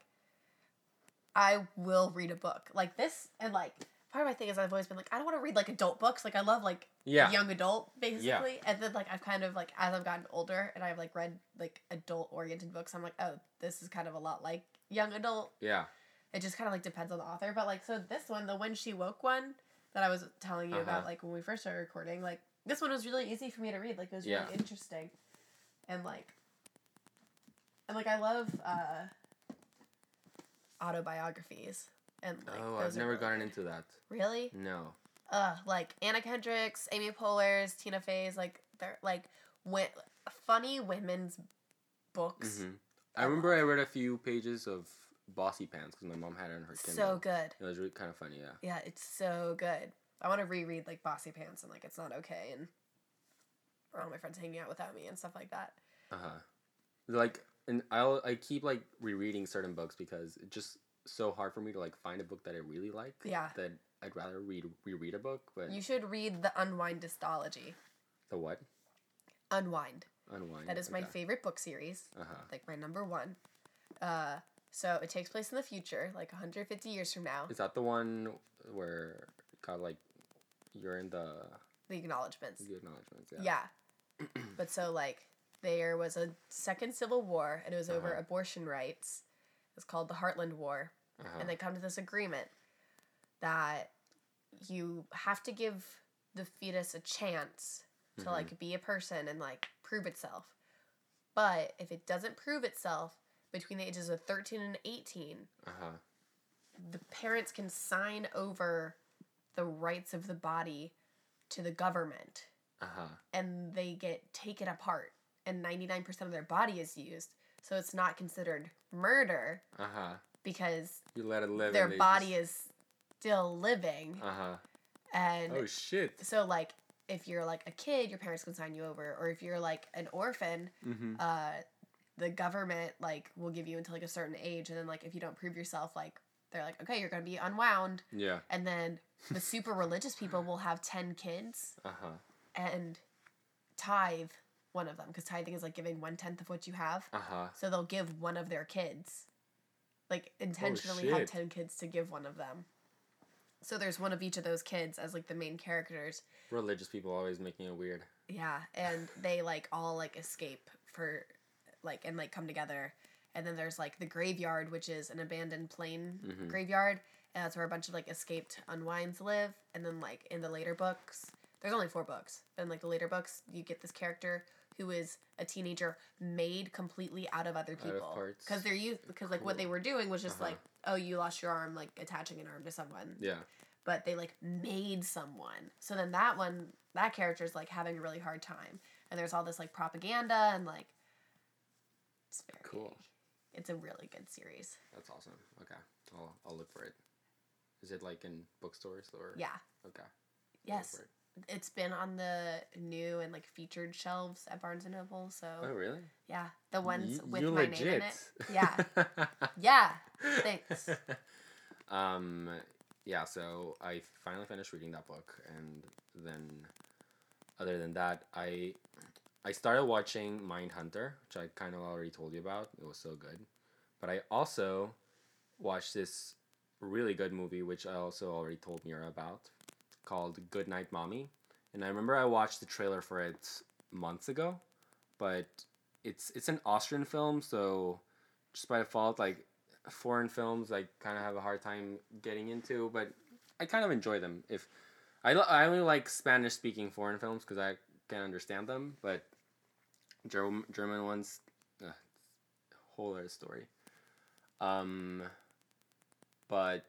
Speaker 2: I will read a book like this, and like part of my thing is I've always been like, I don't want to read like adult books. Like I love like
Speaker 1: Yeah.
Speaker 2: young adult basically, and then like I've kind of like as I've gotten older and I've like read like adult oriented books, I'm like, oh, this is kind of a lot like young adult.
Speaker 1: Yeah.
Speaker 2: It just kind of like depends on the author, but like so this one, the when she woke one that I was telling you about,
Speaker 1: Uh-huh.
Speaker 2: like when we first started recording, like this one was really easy for me to read. Like it was
Speaker 1: Yeah.
Speaker 2: really interesting, and like, and like I love uh autobiographies and like
Speaker 1: oh, I've never
Speaker 2: really
Speaker 1: gotten
Speaker 2: good.
Speaker 1: into that.
Speaker 2: really
Speaker 1: No.
Speaker 2: uh like Anna Kendrick's, Amy Poehler's, Tina Fey's, like they're like went funny women's books.
Speaker 1: hmm I remember I read a few pages of Bossypants because my mom had it on her Kindle.
Speaker 2: So good.
Speaker 1: It was really kind of funny. Yeah.
Speaker 2: Yeah, it's so good. I want to reread like Bossypants and like It's Not Okay and or all my friends hanging out without me and stuff like that.
Speaker 1: Uh huh. Like, and I'll I keep like rereading certain books because it's just so hard for me to like find a book that I really like.
Speaker 2: Yeah.
Speaker 1: That I'd rather read reread a book, but
Speaker 2: You should read the Unwind Dystology.
Speaker 1: the what
Speaker 2: Unwind.
Speaker 1: unwind.
Speaker 2: That is my favorite book series.
Speaker 1: Uh huh.
Speaker 2: Like my number one. Uh, so it takes place in the future, like 150 years from now.
Speaker 1: Is that the one where got like you're in the
Speaker 2: The acknowledgments.
Speaker 1: the acknowledgements? Yeah.
Speaker 2: Yeah. but so like there was a second civil war and it was over
Speaker 1: Uh-huh.
Speaker 2: abortion rights. It's called the Heartland War.
Speaker 1: Uh-huh.
Speaker 2: And they come to this agreement that you have to give the fetus a chance to
Speaker 1: Mhm.
Speaker 2: like be a person and like prove itself. But if it doesn't prove itself between the ages of 13 and 18,
Speaker 1: Uh huh.
Speaker 2: the parents can sign over the rights of the body to the government
Speaker 1: Uh huh.
Speaker 2: and they get taken apart and 99% of their body is used so it's not considered murder
Speaker 1: Uh huh.
Speaker 2: because
Speaker 1: You let it live.
Speaker 2: their body is still living
Speaker 1: Uh huh.
Speaker 2: and
Speaker 1: Oh shit.
Speaker 2: so like if you're like a kid your parents can sign you over or if you're like an orphan
Speaker 1: Mm-hmm.
Speaker 2: uh the government like will give you until like a certain age and then like if you don't prove yourself like they're like okay you're gonna be unwound
Speaker 1: Yeah.
Speaker 2: and then the super religious people will have 10 kids
Speaker 1: Uh huh.
Speaker 2: and tithe one of them because tithing is like giving one tenth of what you have.
Speaker 1: Uh huh.
Speaker 2: So they'll give one of their kids, like intentionally have ten kids to give one of them. So there's one of each of those kids as like the main characters.
Speaker 1: Religious people always making it weird.
Speaker 2: Yeah, and they like all like escape for like and like come together. And then there's like the graveyard, which is an abandoned plane
Speaker 1: Mhm.
Speaker 2: graveyard, and that's where a bunch of like escaped unwinds live. And then like in the later books, there's only four books. In like the later books, you get this character who is a teenager made completely out of other people because they're used because like what they were doing was just
Speaker 1: Uh-huh.
Speaker 2: like oh you lost your arm like attaching an arm to someone
Speaker 1: Yeah.
Speaker 2: but they like made someone. So then that one, that character is like having a really hard time, and there's all this like propaganda and like. It's very
Speaker 1: Cool.
Speaker 2: It's a really good series.
Speaker 1: That's awesome. Okay. I'll I'll look for it. Is it like in bookstores or?
Speaker 2: Yeah.
Speaker 1: Okay.
Speaker 2: Yes. It's been on the new and like featured shelves at Barnes and Noble. So
Speaker 1: Oh really?
Speaker 2: yeah, the ones
Speaker 1: Y-
Speaker 2: with my name in it. Yeah. Yeah. Thanks.
Speaker 1: um. Yeah. So I finally finished reading that book, and then, other than that, I I started watching Mindhunter, which I kind of already told you about. It was so good, but I also watched this really good movie, which I also already told Mira about, called Good Night Mommy. And I remember I watched the trailer for it months ago, but it's it's an Austrian film, so just by default, like foreign films I kind of have a hard time getting into, but I kind of enjoy them. If I, I only like Spanish speaking foreign films because I can understand them, but German German ones, uh, whole other story. Um, but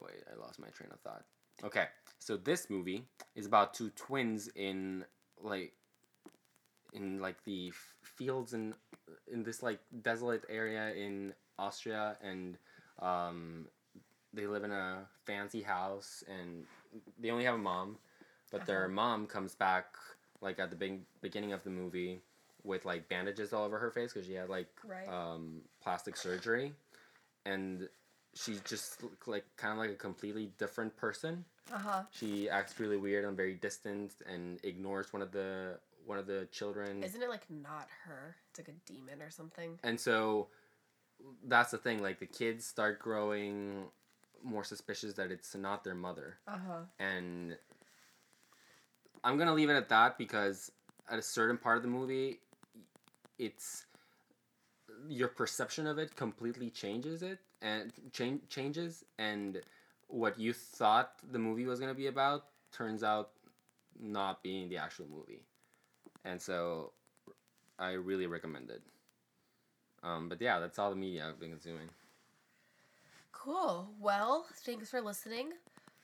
Speaker 1: wait, I lost my train of thought. Okay, so this movie is about two twins in like in like the f- fields and in this like desolate area in Austria and um they live in a fancy house and they only have a mom but their
Speaker 2: Uh-huh.
Speaker 1: mom comes back like at the big beginning of the movie with like bandages all over her face because she had like
Speaker 2: Right.
Speaker 1: um plastic surgery and she's just like kind of like a completely different person
Speaker 2: Uh huh.
Speaker 1: she acts really weird and very distant and ignores one of the one of the children
Speaker 2: Isn't it like not her? It's like a demon or something.
Speaker 1: and so that's the thing like the kids start growing more suspicious that it's not their mother
Speaker 2: Uh huh.
Speaker 1: and i'm gonna leave it at that because at a certain part of the movie it's your perception of it completely changes it and change changes and what you thought the movie was going to be about turns out not being the actual movie and so i really recommend it um, but yeah that's all the media i've been consuming
Speaker 2: Cool. Well, thanks for listening.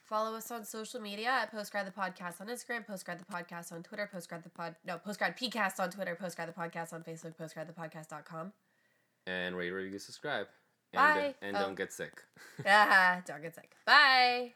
Speaker 2: Follow us on social media at Postgrad the Podcast on Instagram, Postgrad the Podcast on Twitter, Postgrad the Pod no, Postgrad PCast on Twitter, Postgrad the Podcast on Facebook, postgradthepodcast.com.
Speaker 1: and rate review subscribe and,
Speaker 2: Bye.
Speaker 1: and
Speaker 2: Oh.
Speaker 1: don't get sick
Speaker 2: ah, don't get sick. Bye.